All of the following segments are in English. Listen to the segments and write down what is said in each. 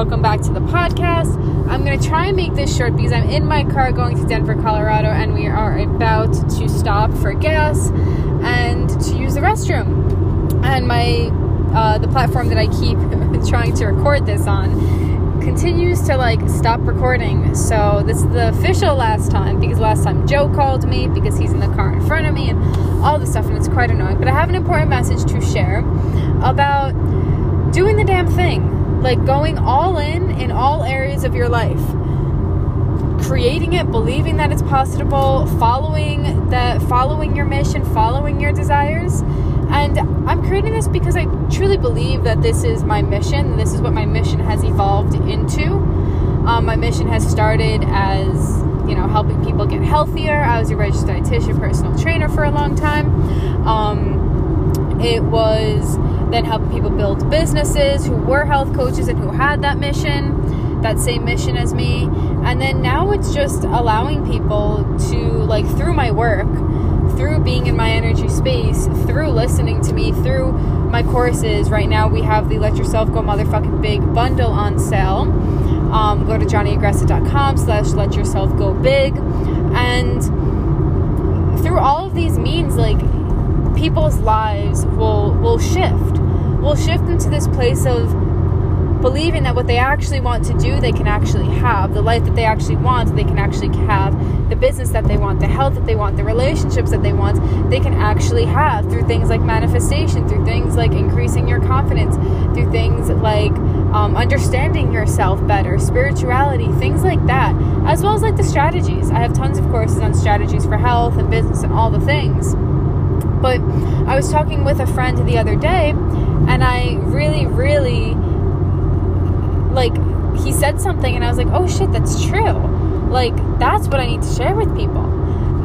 Welcome back to the podcast. I'm going to try and make this short because I'm in my car going to Denver, Colorado, and we are about to stop for gas and to use the restroom. And my uh, the platform that I keep trying to record this on continues to like stop recording. So this is the official last time because last time Joe called me because he's in the car in front of me and all this stuff, and it's quite annoying. But I have an important message to share about doing the damn thing. Like going all in in all areas of your life. Creating it, believing that it's possible, following that following your mission, following your desires. And I'm creating this because I truly believe that this is my mission. This is what my mission has evolved into. Um, my mission has started as you know helping people get healthier. I was a registered dietitian, personal trainer for a long time. Um, it was then helping people build businesses who were health coaches and who had that mission, that same mission as me. And then now it's just allowing people to, like, through my work, through being in my energy space, through listening to me, through my courses. Right now, we have the Let Yourself Go Motherfucking Big bundle on sale. Um, go to johnnyaggresta.com slash let yourself go big. And through all of these means, like, people's lives will will shift. Will shift into this place of believing that what they actually want to do, they can actually have. The life that they actually want, they can actually have. The business that they want, the health that they want, the relationships that they want, they can actually have through things like manifestation, through things like increasing your confidence, through things like um, understanding yourself better, spirituality, things like that, as well as like the strategies. I have tons of courses on strategies for health and business and all the things. But I was talking with a friend the other day, and I really, really like he said something, and I was like, oh shit, that's true. Like, that's what I need to share with people.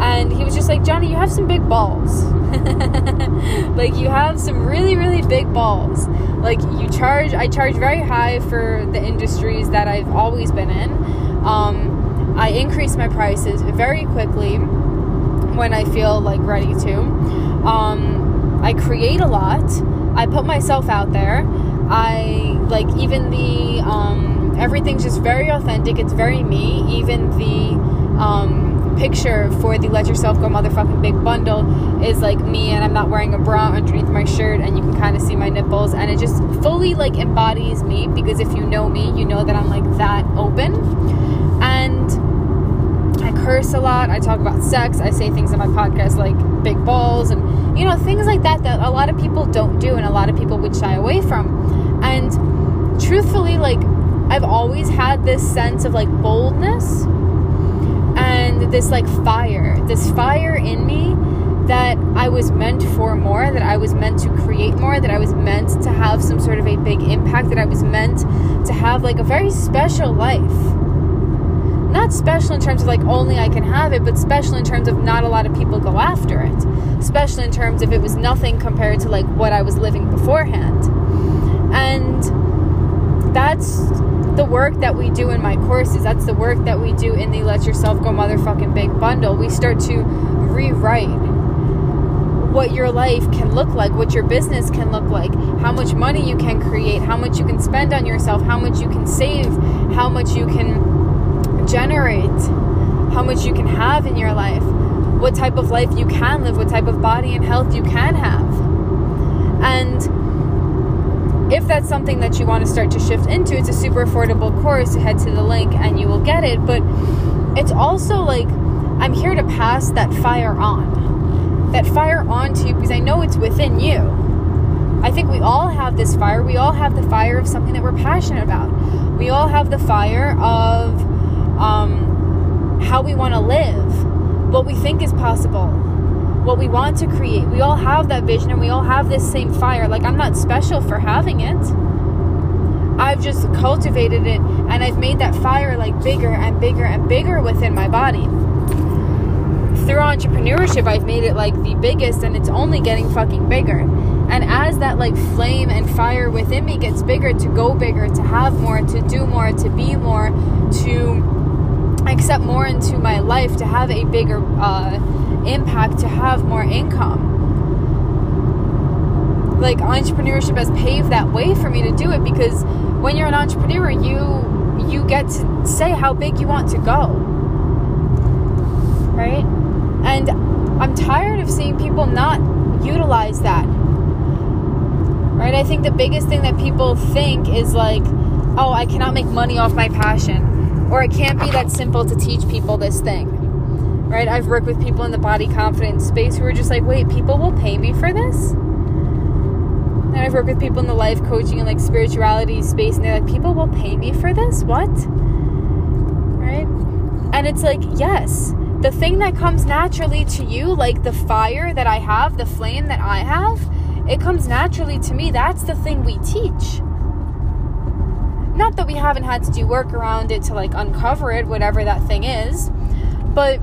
And he was just like, Johnny, you have some big balls. like, you have some really, really big balls. Like, you charge, I charge very high for the industries that I've always been in. Um, I increase my prices very quickly when I feel like ready to. Um, I create a lot. I put myself out there. I like even the um, everything's just very authentic. It's very me. Even the um, picture for the Let Yourself Go Motherfucking Big Bundle is like me, and I'm not wearing a bra underneath my shirt, and you can kind of see my nipples, and it just fully like embodies me. Because if you know me, you know that I'm like that open, and I curse a lot. I talk about sex. I say things in my podcast like big balls and, you know, things like that that a lot of people don't do and a lot of people would shy away from. And truthfully, like, I've always had this sense of like boldness and this like fire, this fire in me that I was meant for more, that I was meant to create more, that I was meant to have some sort of a big impact, that I was meant to have like a very special life not special in terms of like only I can have it, but special in terms of not a lot of people go after it. Special in terms of it was nothing compared to like what I was living beforehand. And that's the work that we do in my courses. That's the work that we do in the Let Yourself Go Motherfucking Big bundle. We start to rewrite what your life can look like, what your business can look like, how much money you can create, how much you can spend on yourself, how much you can save, how much you can generate, how much you can have in your life, what type of life you can live, what type of body and health you can have. And if that's something that you want to start to shift into, it's a super affordable course. Head to the link and you will get it. But it's also like I'm here to pass that fire on. That fire on to you because I know it's within you. I think we all have this fire. We all have the fire of something that we're passionate about. We all have the fire of um, how we want to live, what we think is possible, what we want to create. We all have that vision and we all have this same fire. Like, I'm not special for having it. I've just cultivated it and I've made that fire like bigger and bigger and bigger within my body. Through entrepreneurship, I've made it like the biggest and it's only getting fucking bigger. And as that like flame and fire within me gets bigger, to go bigger, to have more, to do more, to be more, to accept more into my life, to have a bigger uh, impact, to have more income. Like entrepreneurship has paved that way for me to do it because when you're an entrepreneur, you you get to say how big you want to go. Right? And I'm tired of seeing people not utilize that right? I think the biggest thing that people think is like, oh, I cannot make money off my passion, or it can't be that simple to teach people this thing, right? I've worked with people in the body confidence space who are just like, wait, people will pay me for this? And I've worked with people in the life coaching and like spirituality space, and they're like, people will pay me for this? What? Right? And it's like, yes, the thing that comes naturally to you, like the fire that I have, the flame that I have, it comes naturally to me. That's the thing we teach. Not that we haven't had to do work around it to like uncover it, whatever that thing is, but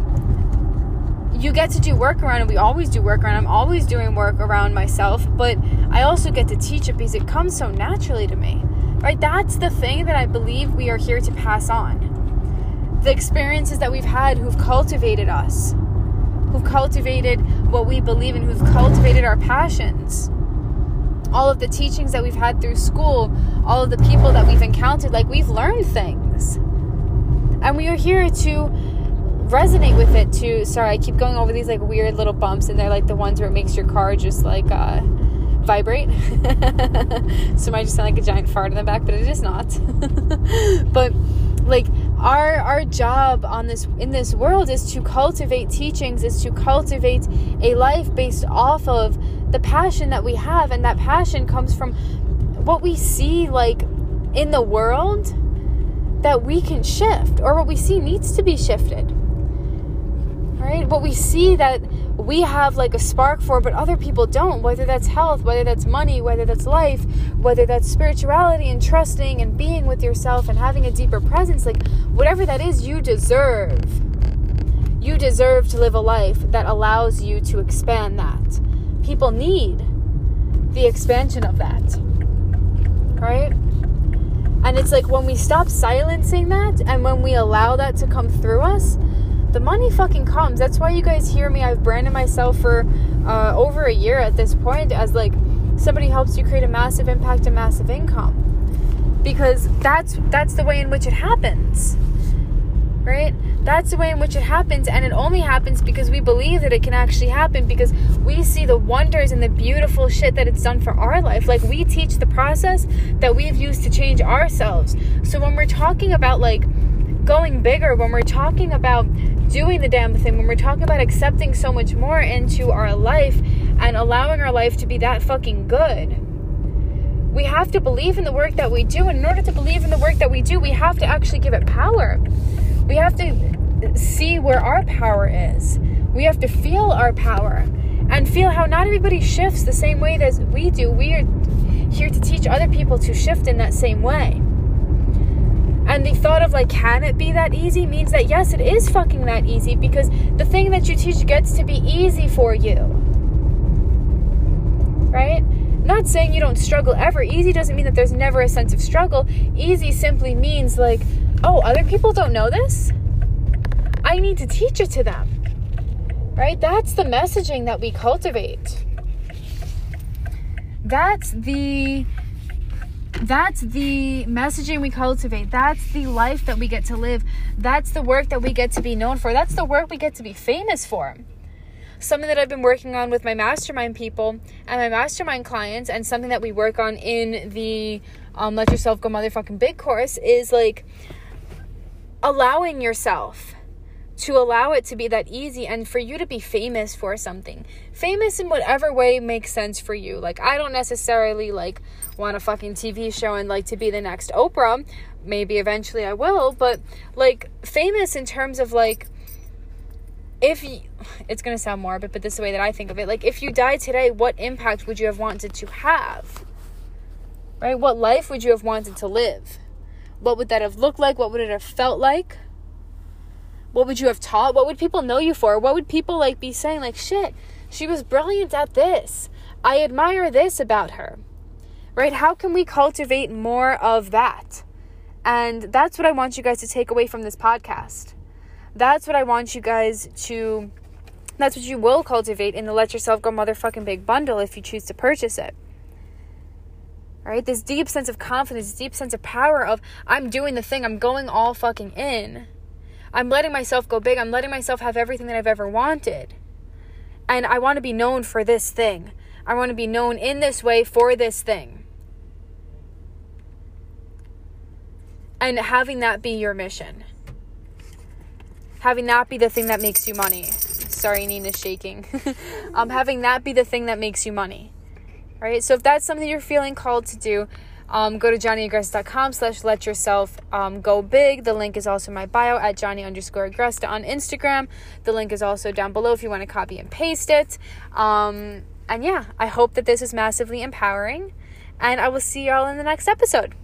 you get to do work around it. We always do work around. I'm always doing work around myself, but I also get to teach it because it comes so naturally to me. Right? That's the thing that I believe we are here to pass on. The experiences that we've had who've cultivated us who've cultivated what we believe in, who've cultivated our passions. All of the teachings that we've had through school, all of the people that we've encountered, like we've learned things. And we are here to resonate with it to sorry, I keep going over these like weird little bumps and they're like the ones where it makes your car just like uh vibrate. so it might just sound like a giant fart in the back, but it is not. but like our our job on this in this world is to cultivate teachings is to cultivate a life based off of the passion that we have and that passion comes from what we see like in the world that we can shift or what we see needs to be shifted right what we see that we have like a spark for, but other people don't. Whether that's health, whether that's money, whether that's life, whether that's spirituality and trusting and being with yourself and having a deeper presence, like whatever that is, you deserve. You deserve to live a life that allows you to expand that. People need the expansion of that. Right? And it's like when we stop silencing that and when we allow that to come through us, the money fucking comes. That's why you guys hear me. I've branded myself for uh, over a year at this point as like somebody helps you create a massive impact and massive income because that's that's the way in which it happens right that's the way in which it happens and it only happens because we believe that it can actually happen because we see the wonders and the beautiful shit that it's done for our life like we teach the process that we've used to change ourselves so when we're talking about like going bigger, when we're talking about doing the damn thing, when we're talking about accepting so much more into our life and allowing our life to be that fucking good, we have to believe in the work that we do. In order to believe in the work that we do, we have to actually give it power. We have to see where our power is. We have to feel our power and feel how not everybody shifts the same way as we do. We are here to teach other people to shift in that same way. And the thought of like, can it be that easy means that yes, it is fucking that easy because the thing that you teach gets to be easy for you. Right? Not saying you don't struggle ever. Easy doesn't mean that there's never a sense of struggle. Easy simply means like, oh, other people don't know this? I need to teach it to them. Right? That's the messaging that we cultivate. That's the that's the messaging we cultivate. That's the life that we get to live. That's the work that we get to be known for. That's the work we get to be famous for. Something that I've been working on with my mastermind people and my mastermind clients, and something that we work on in the um, Let Yourself Go Motherfucking Big course is like allowing yourself to allow it to be that easy and for you to be famous for something. Famous in whatever way makes sense for you. Like I don't necessarily like want a fucking TV show and like to be the next Oprah. Maybe eventually I will, but like famous in terms of like if you, it's going to sound morbid, but this is the way that I think of it. Like, if you died today, what impact would you have wanted to have? Right? What life would you have wanted to live? What would that have looked like? What would it have felt like? What would you have taught? What would people know you for? What would people like be saying like, "Shit, she was brilliant at this. I admire this about her." Right? How can we cultivate more of that? And that's what I want you guys to take away from this podcast. That's what I want you guys to that's what you will cultivate in the Let Yourself Go motherfucking big bundle if you choose to purchase it. Right? This deep sense of confidence, this deep sense of power of I'm doing the thing, I'm going all fucking in. I'm letting myself go big. I'm letting myself have everything that I've ever wanted. And I want to be known for this thing. I want to be known in this way for this thing. And having that be your mission having that be the thing that makes you money. Sorry, Nina's shaking. um, having that be the thing that makes you money. Right? So if that's something you're feeling called to do, um, go to johnnyaggresta.com slash let yourself um, go big. The link is also my bio at johnny underscore aggresta on Instagram. The link is also down below if you want to copy and paste it. Um, and yeah, I hope that this is massively empowering. And I will see y'all in the next episode.